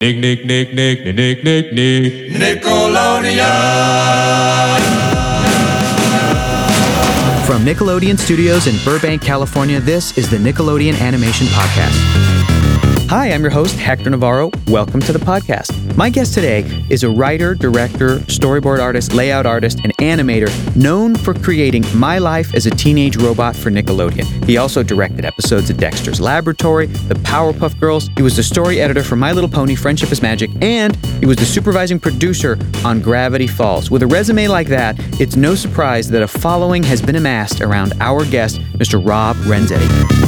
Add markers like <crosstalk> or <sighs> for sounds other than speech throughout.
Nick, Nick, Nick, Nick, Nick, Nick, Nick, Nick. Nickelodeon. From Nickelodeon Studios in Burbank, California, this is the Nickelodeon Animation Podcast. Hi, I'm your host, Hector Navarro. Welcome to the podcast. My guest today is a writer, director, storyboard artist, layout artist, and animator known for creating My Life as a Teenage Robot for Nickelodeon. He also directed episodes of Dexter's Laboratory, The Powerpuff Girls. He was the story editor for My Little Pony, Friendship is Magic, and he was the supervising producer on Gravity Falls. With a resume like that, it's no surprise that a following has been amassed around our guest, Mr. Rob Renzetti.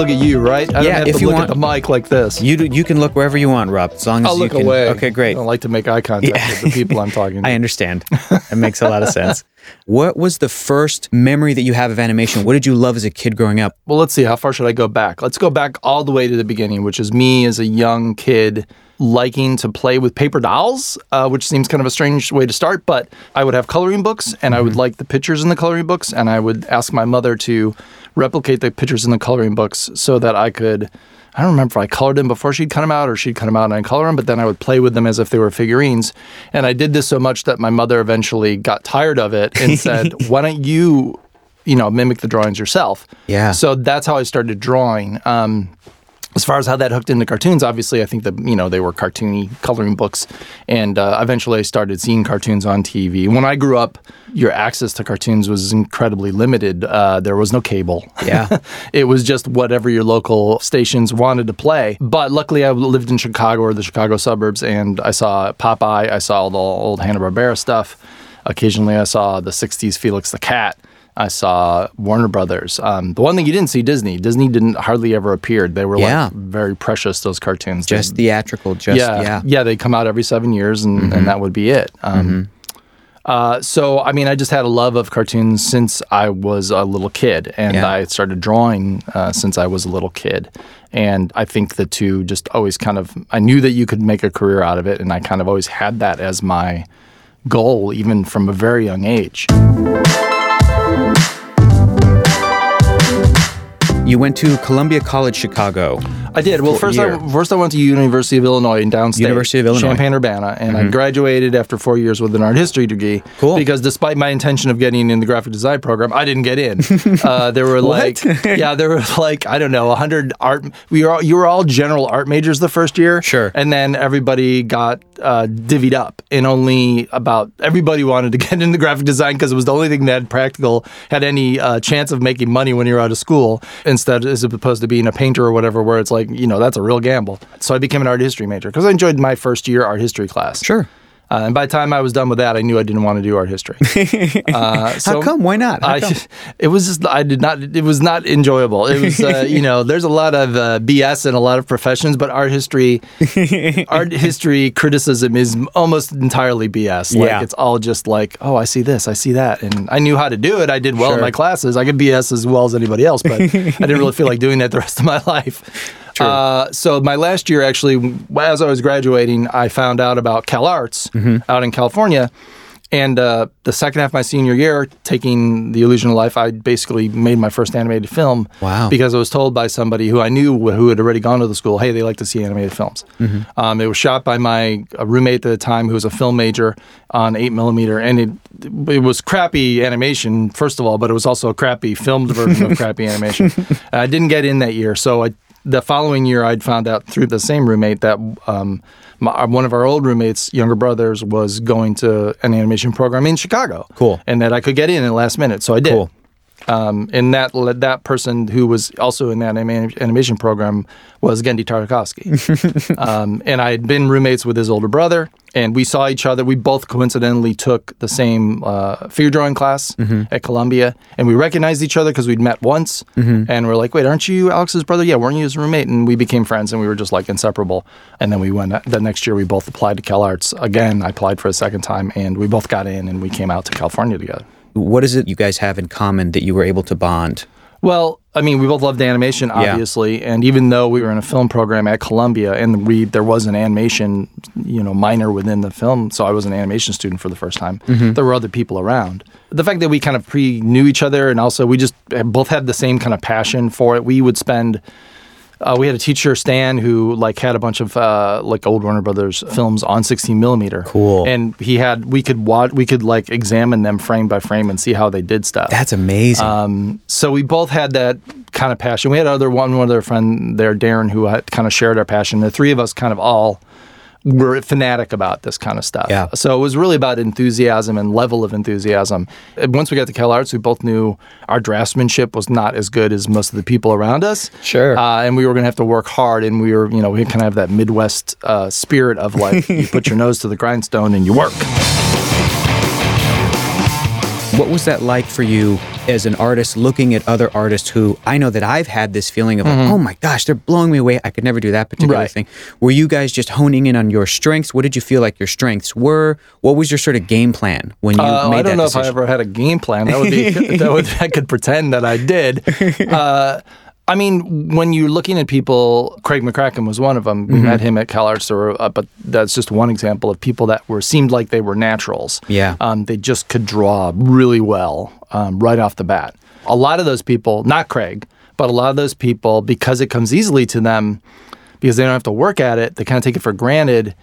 Look at you, right? I Yeah, don't have if to you look want- at the mic like this. You do, you can look wherever you want, Rob, as long as I'll you look can. away. Okay, great. I don't like to make eye contact with the people I'm talking <laughs> to. I understand. It makes a lot of sense. <laughs> What was the first memory that you have of animation? What did you love as a kid growing up? Well, let's see. How far should I go back? Let's go back all the way to the beginning, which is me as a young kid liking to play with paper dolls, uh, which seems kind of a strange way to start, but I would have coloring books and I would like the pictures in the coloring books, and I would ask my mother to replicate the pictures in the coloring books so that I could. I don't remember if I colored them before she'd cut them out or she'd cut them out and I'd color them, but then I would play with them as if they were figurines. And I did this so much that my mother eventually got tired of it and <laughs> said, Why don't you, you know, mimic the drawings yourself? Yeah. So that's how I started drawing. Um, as far as how that hooked into cartoons, obviously, I think that you know they were cartoony coloring books, and uh, eventually I started seeing cartoons on TV. When I grew up, your access to cartoons was incredibly limited. Uh, there was no cable. Yeah. <laughs> it was just whatever your local stations wanted to play. But luckily, I lived in Chicago or the Chicago suburbs, and I saw Popeye. I saw all the old Hanna Barbera stuff. Occasionally, I saw the '60s Felix the Cat. I saw Warner Brothers. Um, the one thing you didn't see Disney. Disney didn't hardly ever appeared. They were Yeah. like very precious. Those cartoons. They- Just theatrical, just, yeah, yeah. yeah, They come out every seven years, and, and that would be it. Um, uh, so, I mean, I just had a love of cartoons since I was a little kid, and Yeah. I started drawing uh, since I was a little kid. And I think the two just always kind of, I knew that you could make a career out of it, and I kind of always had that as my goal, even from a very young age. You went to Columbia College Chicago. I did. Well, first year. I, first I went to University of Illinois in downstate. University of Illinois. Mm-hmm. Champaign Urbana, and I graduated after four years with an art history degree. Cool. Because despite my intention of getting in the graphic design program, I didn't get in. <laughs> uh, there were like, yeah, there were like I don't know, hundred art. We were all, you were all general art majors the first year. Sure. And then everybody got uh, divvied up, and only about everybody wanted to <laughs> get into graphic design because it was the only thing that had practical had any uh, chance of making money when you're out of school. Instead, as opposed to being a painter or whatever, where it's like you know that's a real gamble. So I became an art history major because I enjoyed my first year art history class. Sure. Uh, and by the time I was done with that, I knew I didn't want to do art history. <laughs> Uh, so How come? Why not? How I, come? <laughs> it was just I did not. It was not enjoyable. It was uh, you know there's a lot of uh, BS in a lot of professions, but art history, <laughs> art history criticism is almost entirely BS. Like Yeah. it's all just like oh I see this, I see that, and I knew how to do it. I did well in my classes. I could BS as well as anybody else, but I didn't really feel like doing that the rest of my life. Uh, so my last year, actually, as I was graduating, I found out about Cal Arts Mm-hmm. out in California. And uh, the second half of my senior year, taking the illusion of life, I basically made my first animated film. Wow. Because I was told by somebody who I knew who had already gone to the school, hey, they like to see animated films. Mm-hmm. Um, it was shot by my roommate at the time, who was a film major on eight millimeter, and it it was crappy animation first of all, but it was also a crappy filmed version of <laughs> crappy animation. I didn't get in that year, so I the following year, I'd found out through the same roommate that um, my, one of our old roommates' younger brothers was going to an animation program in Chicago. Cool. And that I could get in at the last minute, so I did. Cool. Um, and that that person who was also in that anima- animation program was Genndy Tartakovsky. <laughs> um, and I had been roommates with his older brother, and we saw each other. We both coincidentally took the same uh, figure drawing class at Columbia, and we recognized each other because we'd met once. And we're like, "Wait, aren't you Alex's brother? Yeah, weren't you his roommate?" And we became friends, and we were just like inseparable. And then we went the next year. We both applied to Cal Arts again. I applied for a second time, and we both got in, and we came out to California together. What is it you guys have in common that you were able to bond? Well, I mean, we both loved animation, obviously, and even though we were in a film program at Columbia, and we there was an animation, you know, minor within the film, so I was an animation student for the first time. Mm-hmm. There were other people around. The fact that we kind of pre knew each other, and also we just eh, both had the same kind of passion for it. We would spend. Uh, we had a teacher, Stan, who like had a bunch of uh, like old Warner Brothers films on 16 millimeter. Cool. And he had we could watch, we could like examine them frame by frame and see how they did stuff. That's amazing. Um, so we both had that kind of passion. We had other one, one other friend there, Darren, who kind of shared our passion. The three of us kind of all were fanatic about this kind of stuff. Yeah. So it was really about enthusiasm and level of enthusiasm. Once we got to Cal Arts, we both knew our draftsmanship was not as good as most of the people around us. Sure. Uh, and we were going to have to work hard. And we were, you know, we kind of have that Midwest uh, spirit of like, <laughs> you put your nose to the grindstone and you work. What was that like for you as an artist looking at other artists who I know that I've had this feeling of like, oh my gosh, they're blowing me away. I could never do that particular Mm-hmm. Right. thing. Were you guys just honing in on your strengths? What did you feel like your strengths were? What was your sort of game plan when you Uh, made I don't that know decision? if I ever had a game plan. That would be <laughs> that would I could pretend that I did. <laughs> Uh, I mean, when you're looking at people, Craig McCracken was one of them. Mm-hmm. We met him at CalArts, or, uh, but that's just one example of people that were seemed like they were naturals. Yeah. um, they just could draw really well um, right off the bat. A lot of those people, not Craig, but a lot of those people, because it comes easily to them, because they don't have to work at it, they kind of take it for granted,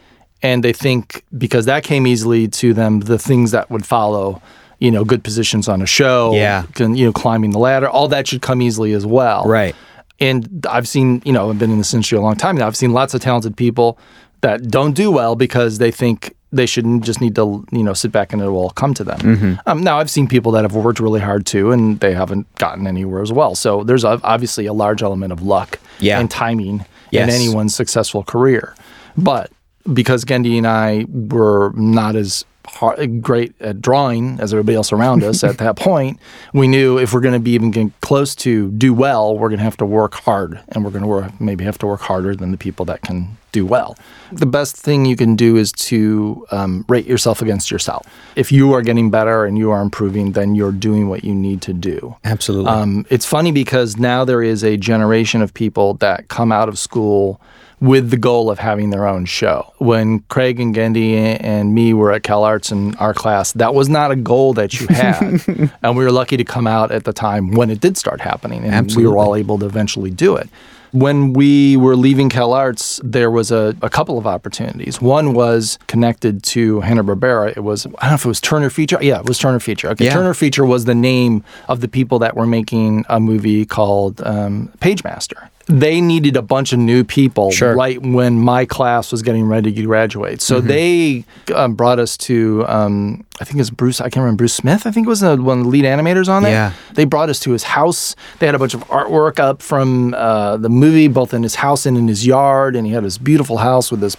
and they think because that came easily to them, the things that would follow, you know, good positions on a show, Yeah. can, you know, climbing the ladder, all that should come easily as well, Right. And I've seen, you know, I've been in this industry a long time now. I've seen lots of talented people that don't do well because they think they shouldn't just need to, you know, sit back and it will all come to them. Mm-hmm. Um, now I've seen people that have worked really hard too, and they haven't gotten anywhere as well. So there's obviously a large element of luck Yeah. and timing Yes. in anyone's successful career. But because Genndy and I were not as hard, great at drawing as everybody else around us at that <laughs> point, we knew if we're going to be even getting close to do well, we're going to have to work hard, and we're going to work maybe have to work harder than the people that can do well. The best thing you can do is to um, rate yourself against yourself. If you are getting better and you are improving, then you're doing what you need to do. Absolutely. Um, it's funny because now there is a generation of people that come out of school with the goal of having their own show. When Craig and Genndy and me were at CalArts in our class, that was not a goal that you had. <laughs> and we were lucky to come out at the time when it did start happening. And we were all able to eventually do it. When we were leaving Cal Arts, there was a, a couple of opportunities. One was connected to Hanna-Barbera. It was, I don't know if it was Turner Feature. Yeah, it was Turner Feature. Okay, Yeah. Turner Feature was the name of the people that were making a movie called um, Pagemaster. They needed a bunch of new people Sure. right when my class was getting ready to graduate. So they um, brought us to, um, I think it's Bruce, I can't remember, Bruce Smith, I think was the, one of the lead animators on it. Yeah. They brought us to his house. They had a bunch of artwork up from uh, the movie, both in his house and in his yard. And he had this beautiful house with this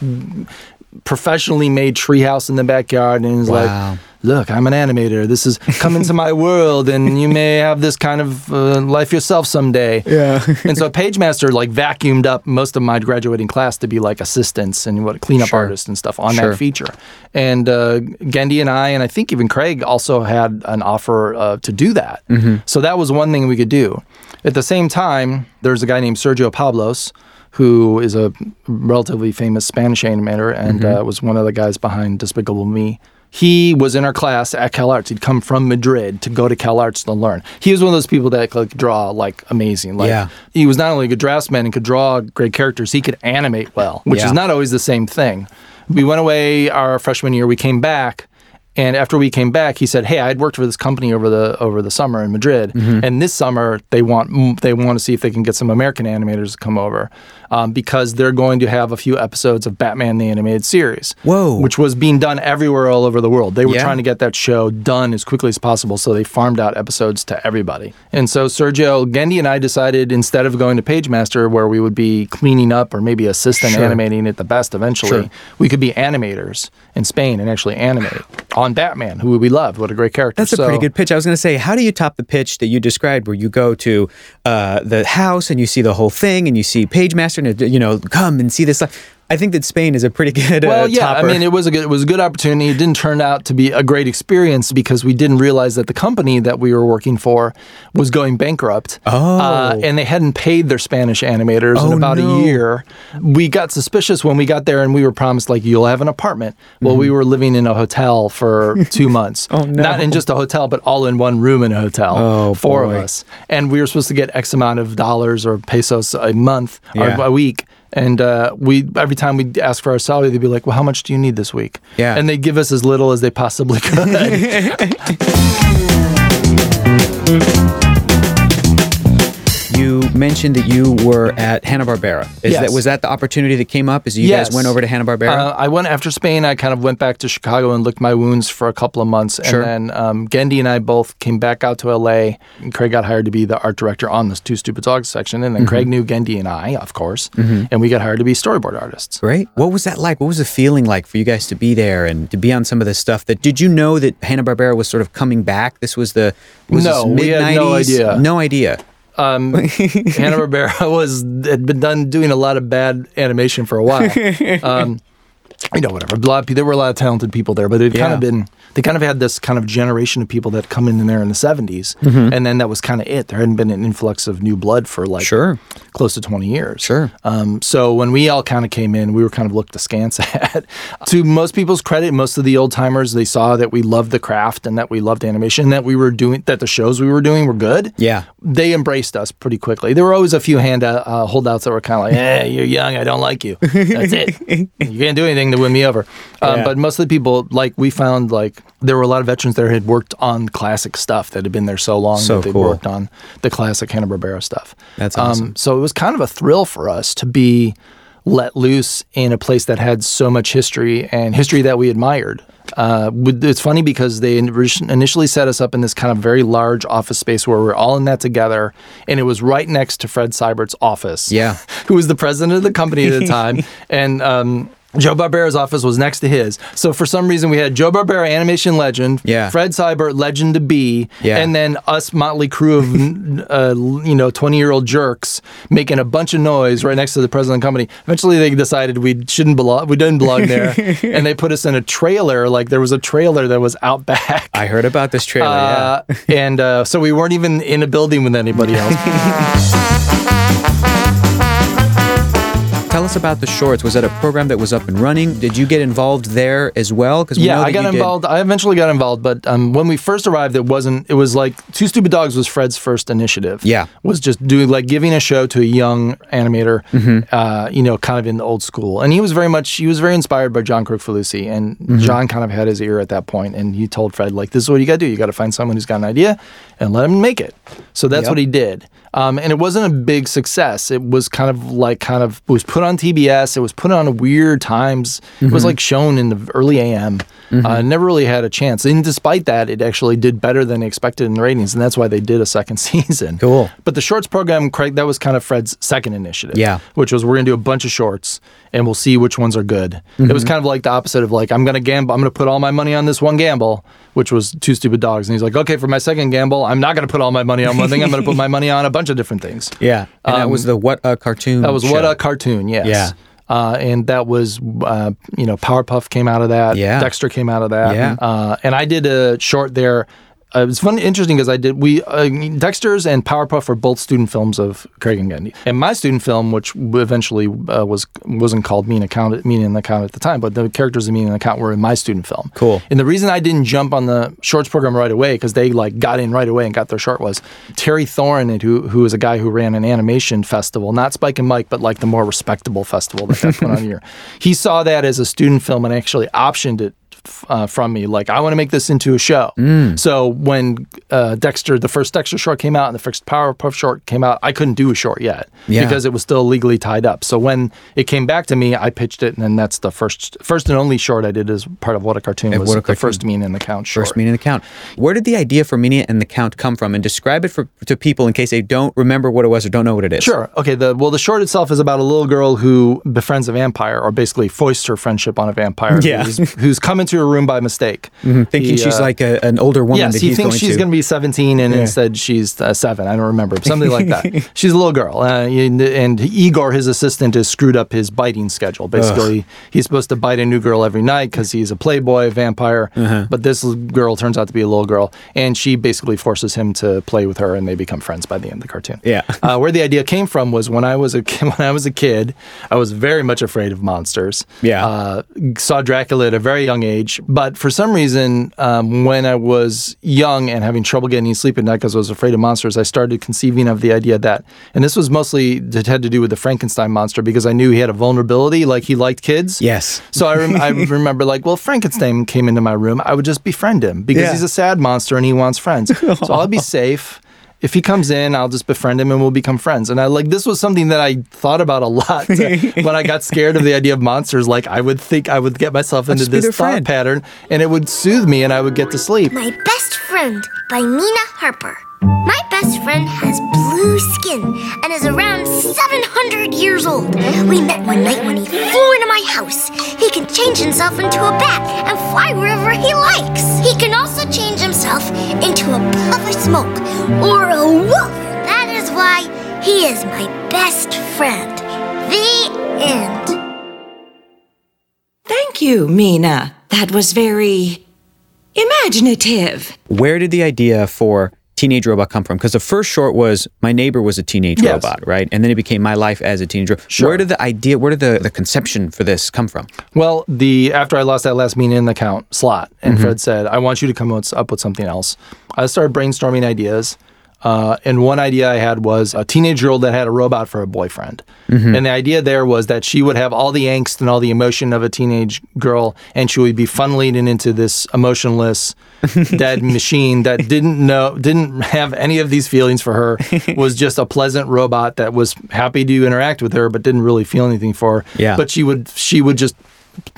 professionally made treehouse in the backyard. And he's Wow. like, look, I'm an animator. This is come into my <laughs> world, and you may have this kind of uh, life yourself someday. Yeah. and so PageMaster like vacuumed up most of my graduating class to be like assistants and what cleanup Sure. artists and stuff on Sure. that feature. And uh, Genndy and I, and I think even Craig also had an offer uh, to do that. Mm-hmm. So that was one thing we could do. At the same time, there's a guy named Sergio Pablos. Who is a relatively famous Spanish animator and Mm-hmm. uh, was one of the guys behind Despicable Me. He was in our class at CalArts. He'd come from Madrid to go to CalArts to learn. He was one of those people that could draw like amazing. Like Yeah. he was not only a good draftsman and could draw great characters, he could animate well, which Yeah. is not always the same thing. We went away our freshman year. We came back, and after we came back, he said, "Hey, I had worked for this company over the over the summer in Madrid, Mm-hmm. and this summer they want they want to see if they can get some American animators to come over um, because they're going to have a few episodes of Batman the Animated Series, Whoa. which was being done everywhere all over the world. They were Yeah. trying to get that show done as quickly as possible, so they farmed out episodes to everybody. And so Sergio Genndy and I decided instead of going to PageMaster, where we would be cleaning up or maybe assistant Sure. animating at the best eventually, Sure. we could be animators in Spain and actually animate on Batman, who we loved. What a great character! That's a pretty good pitch. I was going to say, how do you top the pitch that you described, where you go to uh, the house and you see the whole thing, and you see Pagemaster, and you know, come and see this. I think that Spain is a pretty <laughs> good. Well, uh, yeah, topper. I mean, it was a good, it was a good opportunity. It didn't turn out to be a great experience because we didn't realize that the company that we were working for was going bankrupt. Oh. uh, and they hadn't paid their Spanish animators Oh, in about no. a year. We got suspicious when we got there, and we were promised like you'll have an apartment. Well, we were living in a hotel for <laughs> two months. Mm-hmm. Oh, no. Not in just a hotel, but all in one room in a hotel. Oh, four boy. of us, and we were supposed to get X amount of dollars or pesos a month Yeah. or a week. And uh, we every time we ask for our salary, they'd be like, "Well, how much do you need this week?" Yeah. and they'd give us as little as they possibly could. <laughs> <laughs> mentioned that you were at Hanna Barbera. Is Yes. that was that the opportunity that came up? Is you Yes. guys went over to Hanna Barbera? Uh, I went after Spain. I kind of went back to Chicago and licked my wounds for a couple of months, Sure. and then um, Genndy and I both came back out to LA. And Craig got hired to be the art director on this Two Stupid Dogs section, and then Mm-hmm. Craig knew Genndy and I, of course, and we got hired to be storyboard artists. Great. What was that like? What was the feeling like for you guys to be there and to be on some of this stuff? That did you know that Hanna Barbera was sort of coming back? This was the was No, we had no idea. No idea. Um, <laughs> Hanna Barbera was had been done doing a lot of bad animation for a while. <laughs> Um, you know, whatever. A lot of, there were a lot of talented people there, but it kind Yeah. of been they kind of had this kind of generation of people that come in there in the 70s, Mm-hmm. and then that was kind of it. There hadn't been an influx of new blood for like Sure. close to 20 years. Sure. Um, so when we all kind of came in, we were kind of looked askance <laughs> at. to most people's credit, most of the old timers, they saw that we loved the craft and that we loved animation, and that we were doing that the shows we were doing were good. Yeah. They embraced us pretty quickly. There were always a few hand uh, holdouts that were kind of like, "Eh, you're young, I don't like you. That's it. <laughs> you can't do anything to win me over." Um, Yeah. But most of the people, like we found, like there were a lot of veterans there who had worked on classic stuff that had been there so long So that they'd cool. worked on the classic Hanna Barbera stuff. That's awesome. Um, so it was kind of a thrill for us to be let loose in a place that had so much history and history that we admired. Uh, it's funny because they initially set us up in this kind of very large office space where we're all in that together, and it was right next to Fred Seibert's office. Yeah. <laughs> who was the president of the company at the time, <laughs> and. Um, Joe Barbera's office was next to his. So for some reason we had Joe Barbera, animation legend, Yeah. Fred Seibert, legend to be, Yeah. and then us motley crew of <laughs> uh, you know 20 year old jerks making a bunch of noise right next to the president of the company eventually they decided we shouldn't belong we didn't belong <laughs> there and they put us in a trailer like there was a trailer that was out back I heard about this trailer. uh, and uh, so we weren't even in a building with anybody <laughs> else yeah. Us about the shorts. Was that a program that was up and running? Did you get involved there as well? Because yeah i got involved i eventually got involved but um, when we first arrived it wasn't it was like two stupid dogs was fred's first initiative Yeah. was just doing like giving a show to a young animator uh, you know kind of in the old school and he was very much he was very inspired by john Kricfalusi, and john kind of had his ear at that point and he told fred like this is what you got to do you got to find someone who's got an idea and let him make it so that's Yep. what he did um, and it wasn't a big success it was kind of like kind of it was put on tbs it was put on weird times it was like shown in the early am uh, never really had a chance and despite that it actually did better than expected in the ratings and that's why they did a second <laughs> season Cool. but the shorts program, Craig, that was kind of Fred's second initiative. Yeah. Which was we're gonna do a bunch of shorts and we'll see which ones are good. It Mm-hmm. was kind of like the opposite of like I'm gonna gamble. I'm gonna put all my money on this one gamble, which was Two Stupid Dogs. And he's like, okay, for my second gamble, I'm not gonna put all my money on one thing. I'm gonna put my <laughs> money on a bunch of different things. Yeah. And that was the What a Cartoon. Um, That was show. what a cartoon. Yes. Yeah. Uh, and that was, uh, you know, Powerpuff came out of that. Yeah. Dexter came out of that. Yeah. Uh, and I did a short there. Uh, it was fun, interesting because I did we uh, Dexter's and Powerpuff were both student films of Craig and Genndy, and my student film, which eventually uh, was wasn't called Mean Account, Mean the Account at the time, but the characters in Mean the Account were in my student film. Cool. And the reason I didn't jump on the shorts program right away because they like got in right away and got their short was Terry Thoren, who who is a guy who ran an animation festival, not Spike and Mike, but like the more respectable festival that got put on <laughs> here. He saw that as a student film and actually optioned it uh, from me. Like, I want to make this into a show. So when uh, Dexter, the first Dexter short came out and the first Powerpuff short came out, I couldn't do a short yet Yeah. because it was still legally tied up. So when it came back to me, I pitched it, and then that's the first, first and only short I did as part of What a Cartoon Of was What a the first Mina and the Count short. First Mina and the Count. Where did the idea for Mina and the Count come from? And describe it for to people in case they don't remember what it was or don't know what it is. Sure. Okay. The well, the short itself is about a little girl who befriends a vampire, or basically foists her friendship on a vampire. Yeah. Who's, who's come into her room by mistake, Thinking He, she's uh, like a, an older woman Yes, he thinks going she's going to be 17, and instead she's uh, seven. I don't remember, something like that. <laughs> she's a little girl, uh, and, and Igor, his assistant, has screwed up his biting schedule. Basically, he's supposed to bite a new girl every night because he's a playboy vampire. Uh-huh. But this girl turns out to be a little girl, and she basically forces him to play with her, and they become friends by the end of the cartoon. Yeah. <laughs> uh, where the idea came from was when I was a ki- <laughs> when I was a kid, I was very much afraid of monsters. Yeah. Uh, saw Dracula at a very young age, but for some reason, um, when I was young and having trouble getting sleep at night because I was afraid of monsters, I started conceiving of the idea that, and this was mostly it had to do with the Frankenstein monster because I knew he had a vulnerability, like he liked kids. Yes. So I, rem- I <laughs> remember like, well, Frankenstein came into my room, I would just befriend him because Yeah. he's a sad monster and he wants friends. so I'll be safe. If he comes in, I'll just befriend him and we'll become friends. And I like this was something that I thought about a lot <laughs> when I got scared of the idea of monsters. Like I would think I would get myself into this their thought friend. pattern and it would soothe me and I would get to sleep. My Best Friend by Mina Harper. My best friend has blue skin and is around 700 years old. We met one night when he flew into my house. He can change himself into a bat and fly wherever he likes. He can also change himself into a puff of smoke or a wolf. That is why he is my best friend. The end. Thank you, Mina. That was very imaginative. Where did the idea for Teenage Robot come from? Because the first short was My Neighbor was a Teenage Yes. Robot, right? And then it became My Life as a Teenage Robot. Sure. Where did the idea, where did the, the conception for this come from? Well, the after I lost that last meeting in the count slot, and mm-hmm. Fred said, "I want you to come up with something else." I started brainstorming ideas, uh, and one idea I had was a teenage girl that had a robot for a boyfriend, and the idea there was that she would have all the angst and all the emotion of a teenage girl, and she would be funneling it into this emotionless. <laughs> dead machine that didn't know didn't have any of these feelings for her <laughs> was just a pleasant robot that was happy to interact with her but didn't really feel anything for her Yeah. but she would she would just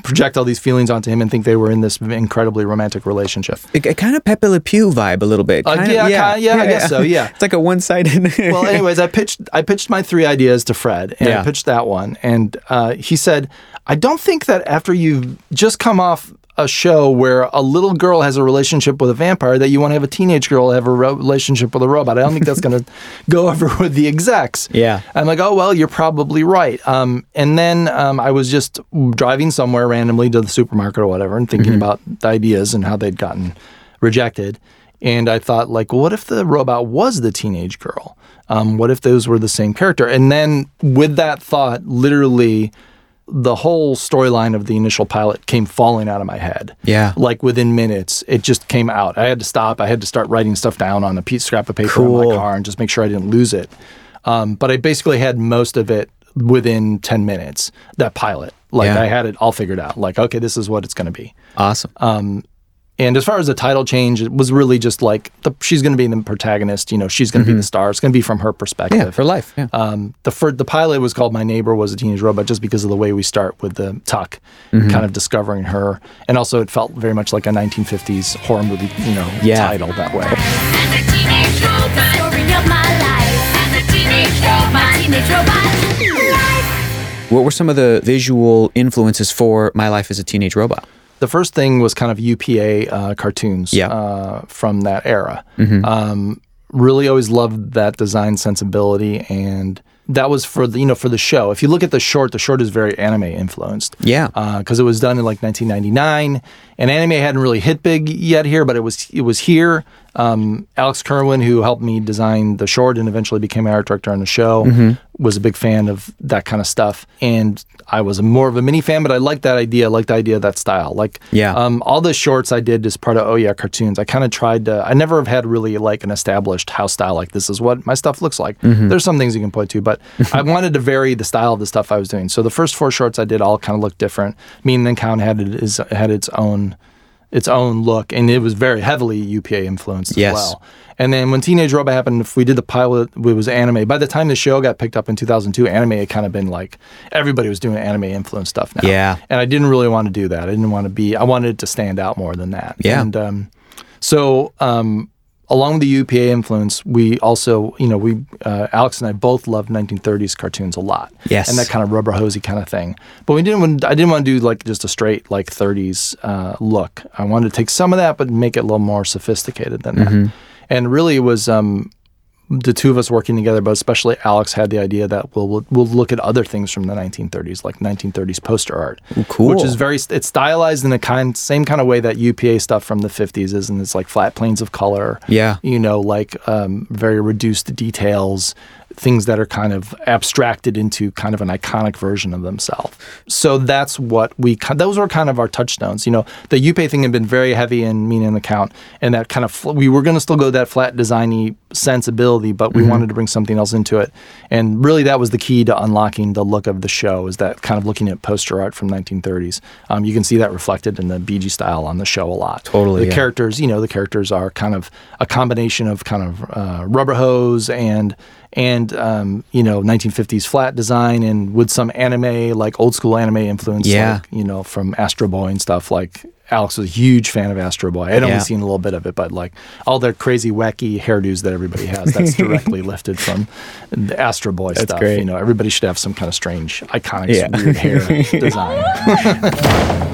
project all these feelings onto him and think they were in this incredibly romantic relationship. A, a kind of Pepe Le Pew vibe a little bit. Uh, Kind of- yeah, kinda- yeah, I guess so, yeah. <laughs> It's like a one-sided. Well, <laughs> anyways, I pitched I pitched my three ideas to Fred, and Yeah. I pitched that one, and uh, he said, "I don't think that after you've just come off." A show where a little girl has a relationship with a vampire, that you want to have a teenage girl have a ro- relationship with a robot. I don't think that's going <laughs> to go over with the execs. Yeah. I'm like, oh well, you're probably right. Um, and then um, I was just driving somewhere randomly to the supermarket or whatever, and thinking about the ideas and how they'd gotten rejected. And I thought, like, what if the robot was the teenage girl? Um, what if those were the same character? And then with that thought, literally, the whole storyline of the initial pilot came falling out of my head. Yeah. Like within minutes, it just came out. I had to stop. I had to start writing stuff down on a piece of scrap of paper in my car and just make sure I didn't lose it. Um, but I basically had most of it within 10 minutes, that pilot. Like Yeah. I had it all figured out. Like, okay, this is what it's going to be. awesome. And as far as the title change, it was really just like the, she's going to be the protagonist. You know, she's going to be the star. It's going to be from her perspective. Mm-hmm. yeah, for life. Yeah. Um, the fir- the pilot was called "My Neighbor Was a Teenage Robot" just because of the way we start with the Tuck, Mm-hmm. kind of discovering her, and also it felt very much like a 1950s horror movie, you know, Yeah. title that way. As a teenage robot, story of my life. As a teenage robot, teenage robot life. what were some of the visual influences for My Life as a Teenage Robot? The first thing was kind of UPA uh, cartoons Yeah. uh, from that era. Um, really always loved that design sensibility, and that was for the you know for the show. If you look at the short, the short is very anime influenced. Yeah. because it was done in like 1999, and anime hadn't really hit big yet here, but it was it was here. Um, Alex Kirwan, who helped me design the short and eventually became art director on the show, Mm-hmm. was a big fan of that kind of stuff. And I was more of a mini fan, but I liked that idea. I liked the idea of that style. Like, Yeah. um, all the shorts I did as part of Oh Yeah Cartoons, I kind of tried to. I never have had really like an established house style. Like this is what my stuff looks like. Mm-hmm. There's some things you can point to, but <laughs> I wanted to vary the style of the stuff I was doing. So the first four shorts I did all kind of looked different. Mina and Count had it is had its own its own look, and it was very heavily UPA influenced Yes. as well. And then when Teenage Robot happened, if we did the pilot, it was anime. By the time the show got picked up in 2002, anime had kind of been like everybody was doing anime influenced stuff now. Yeah. And I didn't really want to do that. I didn't want to be. I wanted it to stand out more than that. Yeah. And um, so um, along with the UPA influence, we also, you know, we uh, Alex and I both loved 1930s cartoons a lot. Yes. and that kind of rubber hosy kind of thing. But we didn't. Want, I didn't want to do like just a straight like 30s uh, look. I wanted to take some of that, but make it a little more sophisticated than that. And really, it was. Um, the two of us working together, but especially Alex had the idea that we'll we'll, we'll look at other things from the 1930s, like 1930s poster art, cool. which is very it's stylized in the kind same kind of way that UPA stuff from the 50s is, and it's like flat planes of color, Yeah. you know, like um, very reduced details, things that are kind of abstracted into kind of an iconic version of themselves. So that's what we those were kind of our touchstones. You know, the UPA thing had been very heavy in Mina and the Count, and that kind of fl- we were going to still go that flat designy sensibility, but we wanted to bring something else into it. And really, that was the key to unlocking the look of the show. Is that kind of looking at poster art from 1930s? Um, you can see that reflected in the BG style on the show a lot. Totally, the yeah. characters, you know, the characters are kind of a combination of kind of uh, rubber hose and and um, you know 1950s flat design and with some anime like old school anime influence Yeah. like you know from Astro Boy and stuff like Alex was a huge fan of Astro Boy. I'd only Yeah. seen a little bit of it, but like all their crazy wacky hairdos that everybody has, that's <laughs> directly lifted from the Astro Boy stuff. great. You know, everybody should have some kind of strange, iconic, Yeah. weird hair <laughs> design.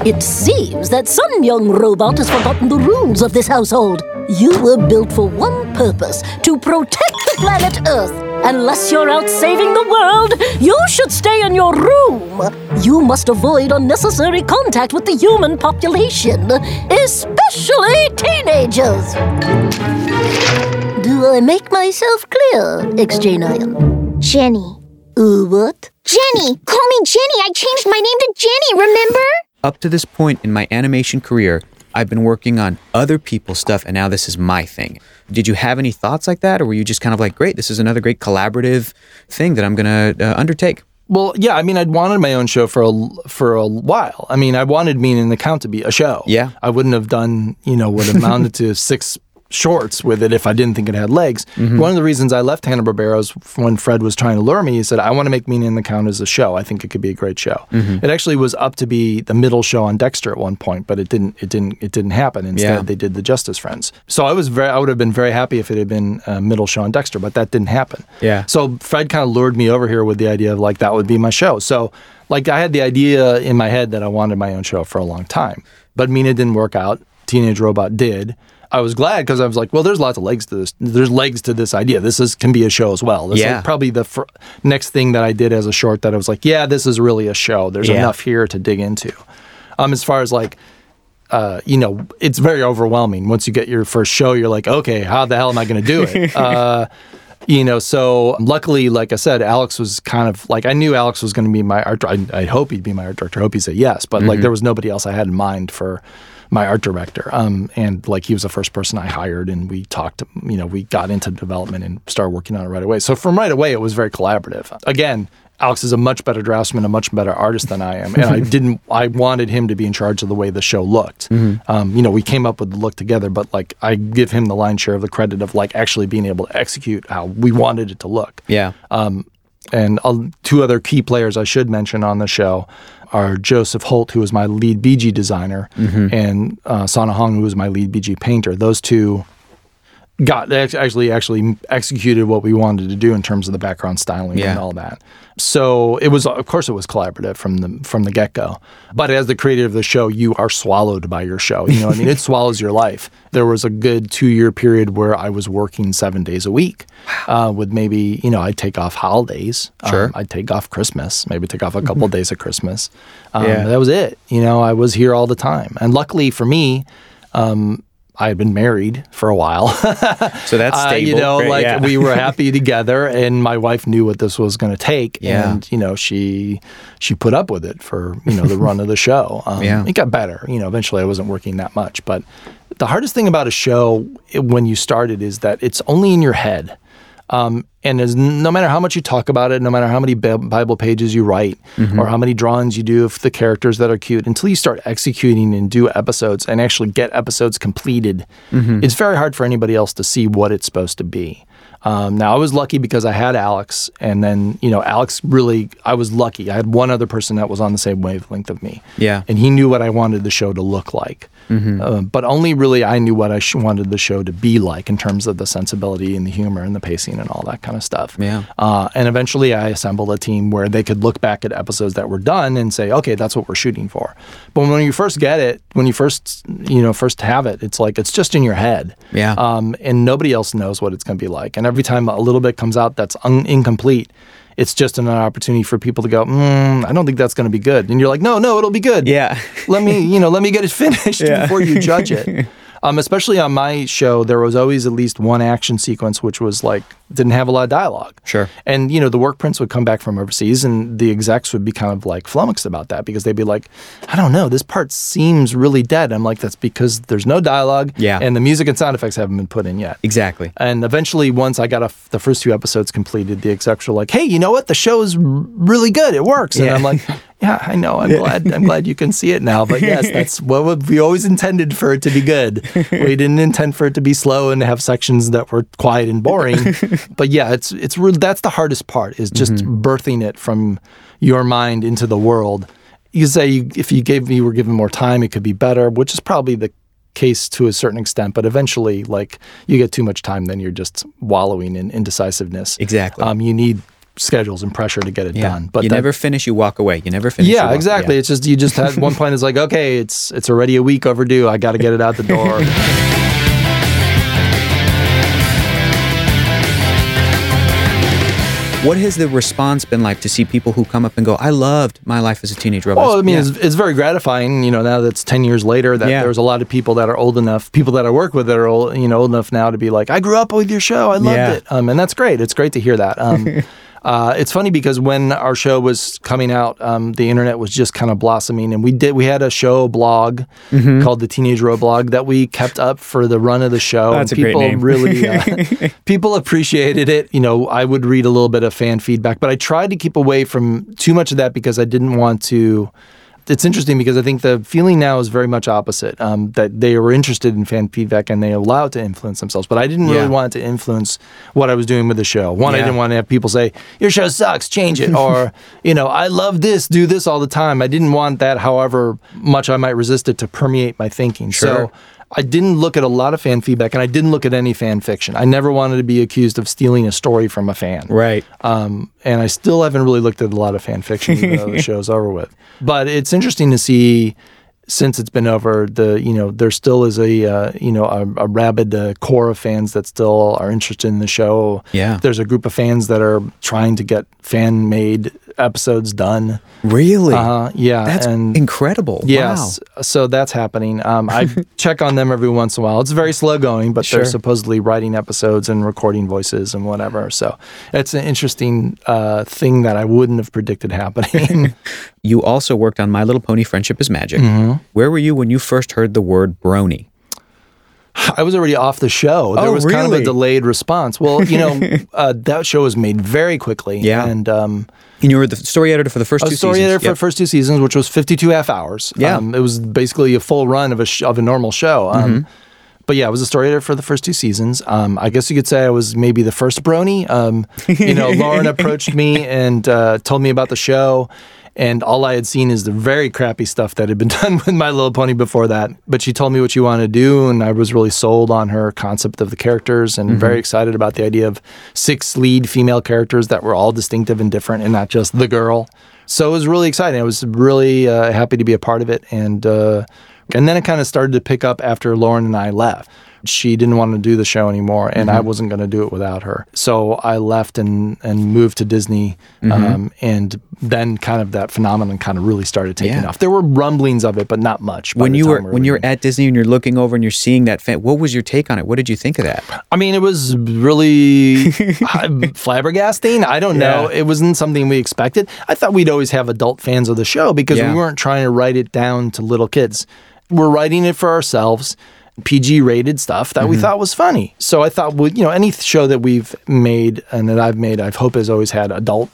It seems that some young robot has forgotten the rules of this household. You were built for one purpose to protect the planet Earth. Unless you're out saving the world, you should stay in your room. You must avoid unnecessary contact with the human population, especially teenagers. Do I make myself clear, XJ9? Jenny. Uh, what? Jenny! Call me Jenny! I changed my name to Jenny, remember? Up to this point in my animation career, I've been working on other people's stuff, and now this is my thing. Did you have any thoughts like that, or were you just kind of like, great, this is another great collaborative thing that I'm going to uh, undertake? Well, yeah, I mean, I'd wanted my own show for a for a while. I mean, I wanted Mina and the Count to be a show. Yeah. I wouldn't have done, you know, what amounted to <laughs> six shorts with it if I didn't think it had legs. Mm-hmm. One of the reasons I left Hanna Barbera when Fred was trying to lure me. He said, "I want to make Mina and the Count as a show. I think it could be a great show." Mm-hmm. It actually was up to be the middle show on Dexter at one point, but it didn't. It didn't. It didn't happen. Instead, Yeah. they did the Justice Friends. So I was very. I would have been very happy if it had been a middle show on Dexter, but that didn't happen. Yeah. So Fred kind of lured me over here with the idea of like that would be my show. So like I had the idea in my head that I wanted my own show for a long time, but Mina didn't work out. Teenage Robot did. I was glad because I was like, well, there's lots of legs to this. There's legs to this idea. This is can be a show as well. This Yeah. is probably the fir- next thing that I did as a short that I was like, yeah, this is really a show. There's Yeah. enough here to dig into. Um, as far as like uh, you know, it's very overwhelming. Once you get your first show, you're like, okay, how the hell am I going to do it? <laughs> uh, you know, so luckily, like I said, Alex was kind of like I knew Alex was going to be my art. I, I hope he'd be my art director. I hope he said yes, but like there was nobody else I had in mind for my art director. Um, and like he was the first person I hired, and we talked. You know, we got into development and started working on it right away. So from right away, it was very collaborative. Again. Alex is a much better draftsman, a much better artist than I am, and I <laughs> didn't. I wanted him to be in charge of the way the show looked. Um, you know, we came up with the look together, but like I give him the lion's share of the credit of like actually being able to execute how we wanted it to look. Yeah. And uh, two other key players I should mention on the show are Joseph Holt, who was my lead BG designer, and uh, Seonna Hong, who was my lead BG painter. Those two got actually actually executed what we wanted to do in terms of the background styling Yeah. and all that. So it was, of course, it was collaborative from the from the get go. But as the creator of the show, you are swallowed by your show. You know, what I mean, it <laughs> swallows your life. There was a good two year period where I was working seven days a week, uh, with maybe you know I'd take off holidays. Sure. Um, I'd take off Christmas, maybe take off a couple <laughs> days of Christmas. Um, Yeah. That was it. You know, I was here all the time, and luckily for me. Um, I had been married for a while. <laughs> So that's Uh, stable. you know, Great, like yeah. we were <laughs> happy together, and my wife knew what this was going to take, Yeah. and you know, she she put up with it for you know the <laughs> run of the show. Um, Yeah. it got better. You know, eventually I wasn't working that much, but the hardest thing about a show when you start it is that it's only in your head. Um, and as no matter how much you talk about it, no matter how many Bible pages you write, Mm-hmm. or how many drawings you do of the characters that are cute, until you start executing and do episodes and actually get episodes completed, Mm-hmm. it's very hard for anybody else to see what it's supposed to be. Um, now I was lucky because I had Alex, and then you know Alex really I was lucky. I had one other person that was on the same wavelength of me. Yeah. and he knew what I wanted the show to look like. Mm-hmm. Uh, but only really I knew what I sh- wanted the show to be like in terms of the sensibility and the humor and the pacing and all that kind of stuff. Yeah. Uh, and eventually I assembled a team where they could look back at episodes that were done and say, okay, that's what we're shooting for. But when you first get it, when you first, you know, first have it, it's like it's just in your head. Yeah. Um, and nobody else knows what it's going to be like. And every time a little bit comes out that's un- incomplete, it's just an opportunity for people to go, mm, I don't think that's going to be good. And you're like, no, no, it'll be good. Yeah. let me, you know, let me get it finished <laughs> before you judge it. <laughs> Um, especially on my show, there was always at least one action sequence which was like didn't have a lot of dialogue. Sure. And you know, the work prints would come back from overseas, and the execs would be kind of like flummoxed about that because they'd be like, "I don't know, this part seems really dead." I'm like, "That's because there's no dialogue, Yeah. and the music and sound effects haven't been put in yet." Exactly. And eventually, once I got a f the first two episodes completed, the execs were like, "Hey, you know what? The show is r- really good. It works." And Yeah. I'm like, <laughs> "Yeah, I know. I'm glad. I'm glad you can see it now." But yes, <laughs> that's what we always intended for it to be good. We didn't intend for it to be slow and have sections that were quiet and boring. <laughs> but yeah, it's it's really that's the hardest part is just birthing it from your mind into the world. You say you, if you gave you were given more time, it could be better, which is probably the case to a certain extent, but eventually, like you get too much time, then you're just wallowing in indecisiveness. Exactly. Um, you need schedules and pressure to get it Yeah. done. But you that- never finish, you walk away. You never finish. yeah, exactly. yeah. It's just you just had one point is like, okay, it's it's already a week overdue. I got to get it out the door. <laughs> What has the response been like to see people who come up and go, "I loved my life as a teenage robot"? Well, I mean, Yeah. it's, it's very gratifying, you know, now that's 10 years later, that Yeah. there's a lot of people that are old enough, people that I work with that are old, you know, old enough now to be like, I grew up with your show. I loved Yeah. it. Um, and that's great. It's great to hear that. Um, <laughs> uh, it's funny because when our show was coming out, um, the internet was just kind of blossoming, and we did we had a show blog Mm-hmm. called the Teenage Row Blog that we kept up for the run of the show. That's and a great people name. really uh, <laughs> people appreciated it. You know, I would read a little bit of fan feedback, but I tried to keep away from too much of that because I didn't want to. It's interesting because I think the feeling now is very much opposite. Um, that they were interested in fan feedback and they allow it to influence themselves. But I didn't really Yeah. want it to influence what I was doing with the show. One, I didn't want to have people say your show sucks, change it, or <laughs> you know, I love this, do this all the time. I didn't want that, however much I might resist it, to permeate my thinking. Sure. So. I didn't look at a lot of fan feedback, and I didn't look at any fan fiction. I never wanted to be accused of stealing a story from a fan. right. Um, and I still haven't really looked at a lot of fan fiction, <laughs> even though the show's over with. But it's interesting to see since it's been over the you know there still is a uh, you know a, a rabid uh, core of fans that still are interested in the show. Yeah. there's a group of fans that are trying to get fan made episodes done. Really? Uh, yeah, That's and incredible. Yes, so that's happening. Um, I <laughs> check on them every once in a while. It's very slow going, but Sure. they're supposedly writing episodes and recording voices and whatever. So it's an interesting uh, thing that I wouldn't have predicted happening. <laughs> You also worked on My Little Pony Friendship is Magic. Mm-hmm. Where were you when you first heard the word brony? I was already off the show. There Oh, was kind of a delayed response. Well, you know, <laughs> uh, that show was made very quickly. Yeah. and um, And you were the story editor for the first I two story seasons. editor for Yep. the first two seasons, which was 52 half hours. Yeah. Um, it was basically a full run of a, sh- of a normal show. Um, Mm-hmm. But yeah, I was a story editor for the first two seasons. Um, I guess you could say I was maybe the first brony. Um, you know, <laughs> Lauren approached me and uh, told me about the show. And all I had seen is the very crappy stuff that had been <laughs> done with My Little Pony before that. But she told me what she wanted to do, and I was really sold on her concept of the characters and very excited about the idea of six lead female characters that were all distinctive and different and not just the girl. So it was really exciting. I was really uh, happy to be a part of it, and uh, and then it kind of started to pick up after Lauren and I left. She didn't want to do the show anymore, and I wasn't going to do it without her. So I left and and moved to Disney, um, and then kind of that phenomenon kind of really started taking Yeah. off. There were rumblings of it, but not much. When you time were when you were at Disney and you're looking over and you're seeing that fan, what was your take on it? What did you think of that? I mean, it was really <laughs> flabbergasting. I don't know. It wasn't something we expected. I thought we'd always have adult fans of the show because Yeah. we weren't trying to write it down to little kids. We're writing it for ourselves. PG rated stuff that we Mm-hmm. thought was funny. So I thought, well, you know, any show that we've made and that I've made, I hope has always had adult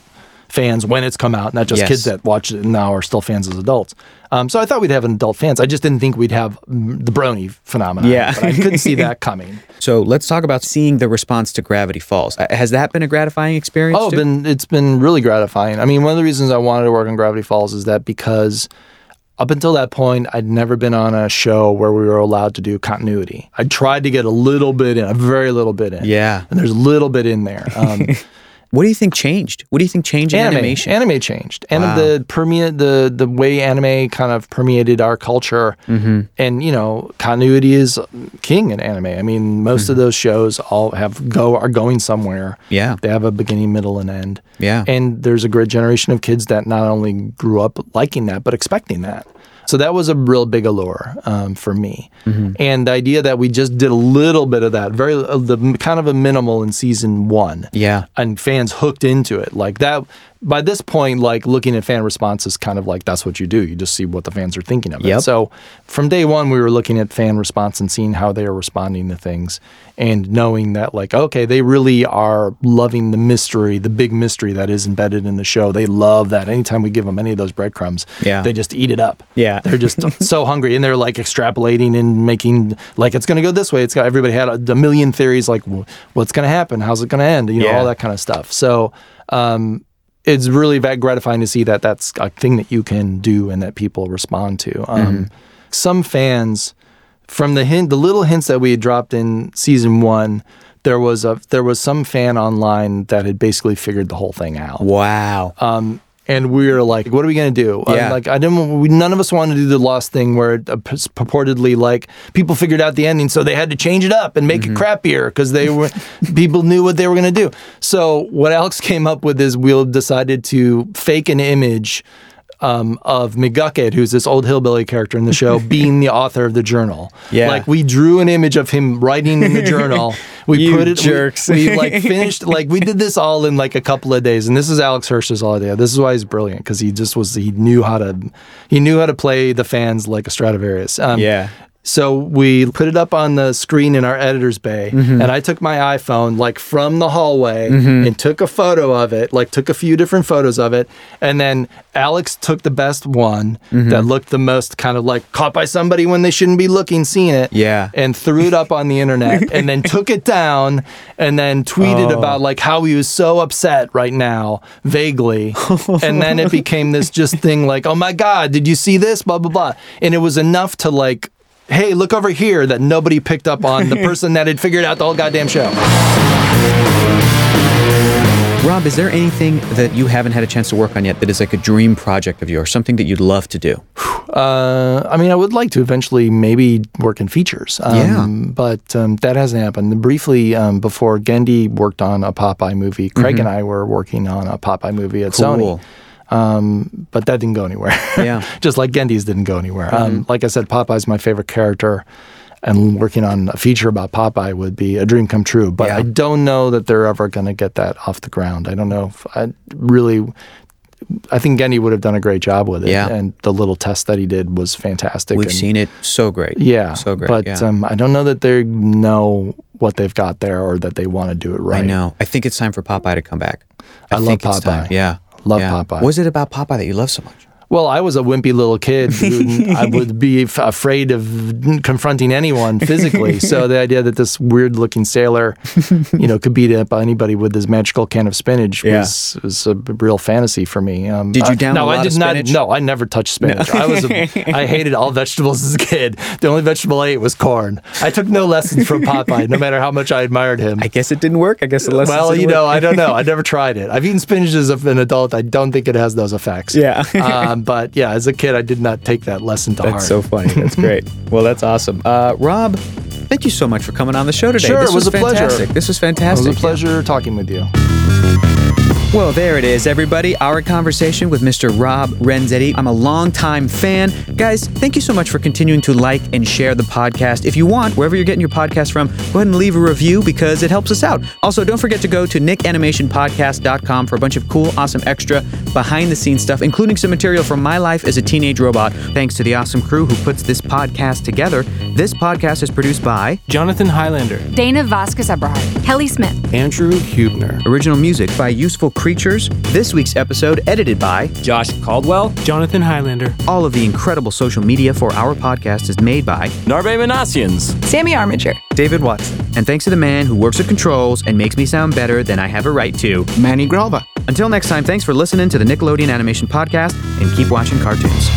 fans when it's come out, not just Yes. kids that watch it now are still fans as adults. Um, so I thought we'd have an adult fans. I just didn't think we'd have the brony phenomenon. Yeah. but I couldn't see that <laughs> coming. So let's talk about seeing the response to Gravity Falls. Uh, Has that been a gratifying experience? Oh, too? been it's been really gratifying. I mean, one of the reasons I wanted to work on Gravity Falls is that because up until that point, I'd never been on a show where we were allowed to do continuity. I tried to get a little bit in, a very little bit in. Yeah. And there's a little bit in there. Um, <laughs> What do you think changed? What do you think changed in anime, animation? Anime changed, and Wow. the permeate the the way anime kind of permeated our culture, Mm-hmm. and you know, continuity is king in anime. I mean, most of those shows all have go are going somewhere. Mm-hmm. Yeah. they have a beginning, middle, and end. Yeah. and there's a great generation of kids that not only grew up liking that, but expecting that. So that was a real big allure um, for me, Mm-hmm. and the idea that we just did a little bit of that, very uh, the kind of a minimal in season one Yeah. and fans hooked into it like that by this point like looking at fan response is kind of like that's what you do. You just see what the fans are thinking of Yep. it so from day one we were looking at fan response and seeing how they are responding to things and knowing that like okay they really are loving the mystery the big mystery that is embedded in the show. They love that. Anytime we give them any of those breadcrumbs Yeah. they just eat it up. Yeah. they're just <laughs> so hungry and they're like extrapolating and making like it's going to go this way. It's got everybody had a, a million theories like wh- what's going to happen? How's it going to end? You know Yeah. all that kind of stuff. So um it's really that gratifying to see that that's a thing that you can do and that people respond to. Um some fans from the hint the little hints that we had dropped in season 1 there was a there was some fan online that had basically figured the whole thing out. Wow. um, and we were like, "What are we gonna do?" Yeah. like I didn't. We, none of us wanted to do the Lost thing where it, uh, p- purportedly like people figured out the ending, so they had to change it up and make Mm-hmm. it crappier because they were <laughs> people knew what they were gonna do. So what Alex <laughs> came up with is we decided to fake an image. Um, of McGucket, who's this old hillbilly character in the show, <laughs> being the author of the journal. Yeah. like we drew an image of him writing in the <laughs> journal. We put it. we- jerks. we <laughs> like finished like we did this all in like a couple of days and this is alex hirsch's idea this is why he's brilliant because he just was he knew how to he knew how to play the fans like a stradivarius um, Yeah. So we put it up on the screen in our editor's bay Mm-hmm. and i took my iphone like from the hallway and took a photo of it like took a few different photos of it and then alex took the best one Mm-hmm. that looked the most kind of like caught by somebody when they shouldn't be looking seeing it Yeah. and threw it up on the internet <laughs> and then took it down and then tweeted Oh. about like how he was so upset right now vaguely <laughs> and then it became this just thing like oh my god did you see this blah blah blah and it was enough to like hey look over here that nobody picked up on the <laughs> person that had figured out the whole goddamn show Rob, is there anything that you haven't had a chance to work on yet that is like a dream project of yours, something that you'd love to do? <sighs> Uh, I mean, I would like to eventually maybe work in features. Um, Yeah. But um, that hasn't happened. Briefly, um, before Genndy worked on a Popeye movie, Craig and I were working on a Popeye movie at Mm-hmm. Cool. Sony. Um, but that didn't go anywhere. <laughs> Yeah. Mm-hmm. Just like Genndy's didn't go anywhere. Um, like I said, Popeye's my favorite character. And working on a feature about Popeye would be a dream come true. But Yeah. I don't know that they're ever going to get that off the ground. I don't know if I really I think Genndy would have done a great job with it. Yeah. And the little test that he did was fantastic. We've and- seen it. So great. Yeah. So great. But yeah. um, I don't know that they know what they've got there or that they want to do it right. I know. I think it's time for Popeye to come back. I love it's time. Popeye. Yeah. Love yeah. Popeye. What was it about Popeye that you love so much? Well, I was a wimpy little kid who I <laughs> would be f- afraid of confronting anyone physically. so the idea that this weird looking sailor, you know, could beat up anybody with his magical can of spinach Yeah. was, was a real fantasy for me. Um, Did you I- down no, a lot I did not. No, I never touched spinach. I was a, I hated all vegetables as a kid. The only vegetable I ate was corn. I took no lessons from Popeye, no matter how much I admired him. I guess it didn't work. I guess the lesson. Well, you know, I don't know. I <laughs> never tried it. I've eaten spinach as an adult. I don't think it has those effects. Yeah. um, but yeah, as a kid, I did not take that lesson to heart. That's so funny. That's great. <laughs> well, that's awesome. Uh, Rob, thank you so much for coming on the show today. Sure, this it was a pleasure. fantastic. This was fantastic. It was a pleasure talking with you. Well, there it is, everybody. Our conversation with Mr. Rob Renzetti. I'm a longtime fan. Guys, thank you so much for continuing to like and share the podcast. If you want, wherever you're getting your podcast from, go ahead and leave a review because it helps us out. Also, don't forget to go to nickanimationpodcast.com for a bunch of cool, awesome extra behind the scenes stuff, including some material from my life as a teenage robot. Thanks to the awesome crew who puts this podcast together. This podcast is produced by Jonathan Highlander, Dana Vasquez Abraham, Kelly Smith, Andrew Hubner, original music by Useful Creatures. This week's episode edited by Josh Caldwell, Jonathan Highlander, All of the incredible social media for our podcast is made by Narbe Manassians, Sammy Armiger, David Watson. And thanks to the man who works at controls and makes me sound better than I have a right to. Manny Gralva. Until next time, thanks for listening to the Nickelodeon Animation Podcast and keep watching cartoons.